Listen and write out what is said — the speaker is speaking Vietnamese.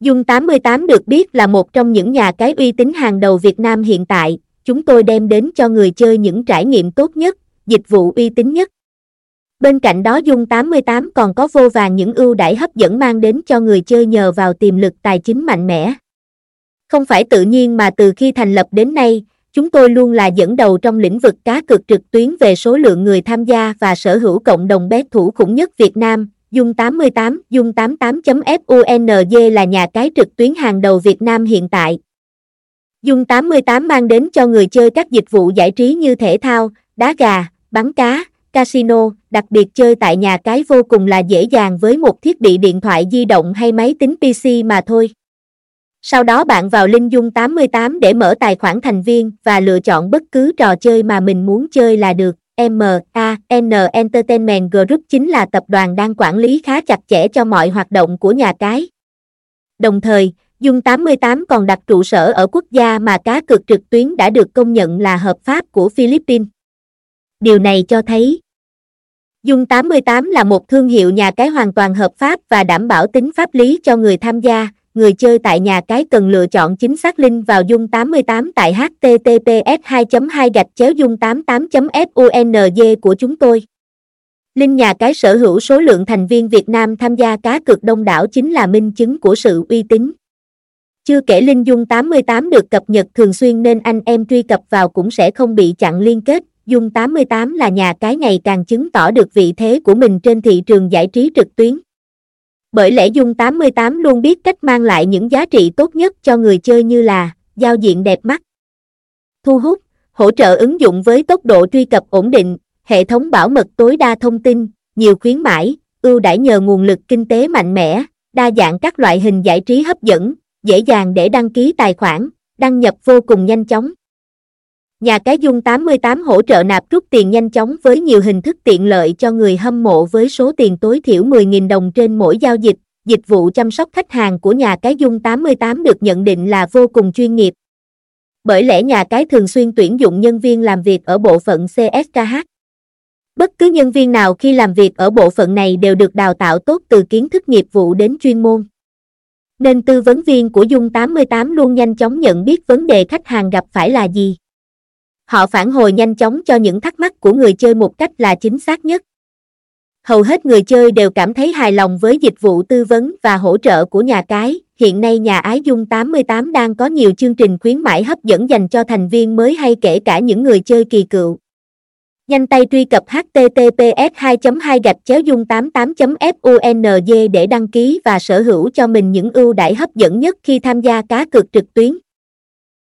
Dung 88 được biết là một trong những nhà cái uy tín hàng đầu Việt Nam hiện tại, chúng tôi đem đến cho người chơi những trải nghiệm tốt nhất, dịch vụ uy tín nhất. Bên cạnh đó Dung 88 còn có vô vàng những ưu đãi hấp dẫn mang đến cho người chơi nhờ vào tiềm lực tài chính mạnh mẽ. Không phải tự nhiên mà từ khi thành lập đến nay, chúng tôi luôn là dẫn đầu trong lĩnh vực cá cược trực tuyến về số lượng người tham gia và sở hữu cộng đồng bet thủ khủng nhất Việt Nam. Dung 88, Dung 88.FUNG là nhà cái trực tuyến hàng đầu Việt Nam hiện tại. Dung 88 mang đến cho người chơi các dịch vụ giải trí như thể thao, đá gà, bắn cá, casino, đặc biệt chơi tại nhà cái vô cùng là dễ dàng với một thiết bị điện thoại di động hay máy tính PC mà thôi. Sau đó bạn vào link Dung 88 để mở tài khoản thành viên và lựa chọn bất cứ trò chơi mà mình muốn chơi là được. MAN Entertainment Group chính là tập đoàn đang quản lý khá chặt chẽ cho mọi hoạt động của nhà cái. Đồng thời, Dung 88 còn đặt trụ sở ở quốc gia mà cá cược trực tuyến đã được công nhận là hợp pháp của Philippines. Điều này cho thấy Dung 88 là một thương hiệu nhà cái hoàn toàn hợp pháp và đảm bảo tính pháp lý cho người tham gia. Người chơi tại nhà cái cần lựa chọn chính xác link vào Dung 88 tại https 2 2 gạch chéo dung 88 fung của chúng tôi. Link nhà cái sở hữu số lượng thành viên Việt Nam tham gia cá cược đông đảo chính là minh chứng của sự uy tín. Chưa kể Linh Dung 88 được cập nhật thường xuyên nên anh em truy cập vào cũng sẽ không bị chặn liên kết. Dung 88 là nhà cái ngày càng chứng tỏ được vị thế của mình trên thị trường giải trí trực tuyến. Bởi lẽ Dung 88 luôn biết cách mang lại những giá trị tốt nhất cho người chơi như là giao diện đẹp mắt, thu hút, hỗ trợ ứng dụng với tốc độ truy cập ổn định, hệ thống bảo mật tối đa thông tin, nhiều khuyến mãi, ưu đãi nhờ nguồn lực kinh tế mạnh mẽ, đa dạng các loại hình giải trí hấp dẫn, dễ dàng để đăng ký tài khoản, đăng nhập vô cùng nhanh chóng. Nhà cái Dung 88 hỗ trợ nạp rút tiền nhanh chóng với nhiều hình thức tiện lợi cho người hâm mộ với số tiền tối thiểu 10.000 đồng trên mỗi giao dịch. Dịch vụ chăm sóc khách hàng của nhà cái Dung 88 được nhận định là vô cùng chuyên nghiệp. Bởi lẽ nhà cái thường xuyên tuyển dụng nhân viên làm việc ở bộ phận CSKH. Bất cứ nhân viên nào khi làm việc ở bộ phận này đều được đào tạo tốt từ kiến thức nghiệp vụ đến chuyên môn. Nên tư vấn viên của Dung 88 luôn nhanh chóng nhận biết vấn đề khách hàng gặp phải là gì. Họ phản hồi nhanh chóng cho những thắc mắc của người chơi một cách là chính xác nhất. Hầu hết người chơi đều cảm thấy hài lòng với dịch vụ tư vấn và hỗ trợ của nhà cái. Hiện nay nhà Ái Dung 88 đang có nhiều chương trình khuyến mãi hấp dẫn dành cho thành viên mới hay kể cả những người chơi kỳ cựu. Nhanh tay truy cập https 2 2 gạch chéo dung 88 fung để đăng ký và sở hữu cho mình những ưu đãi hấp dẫn nhất khi tham gia cá cược trực tuyến.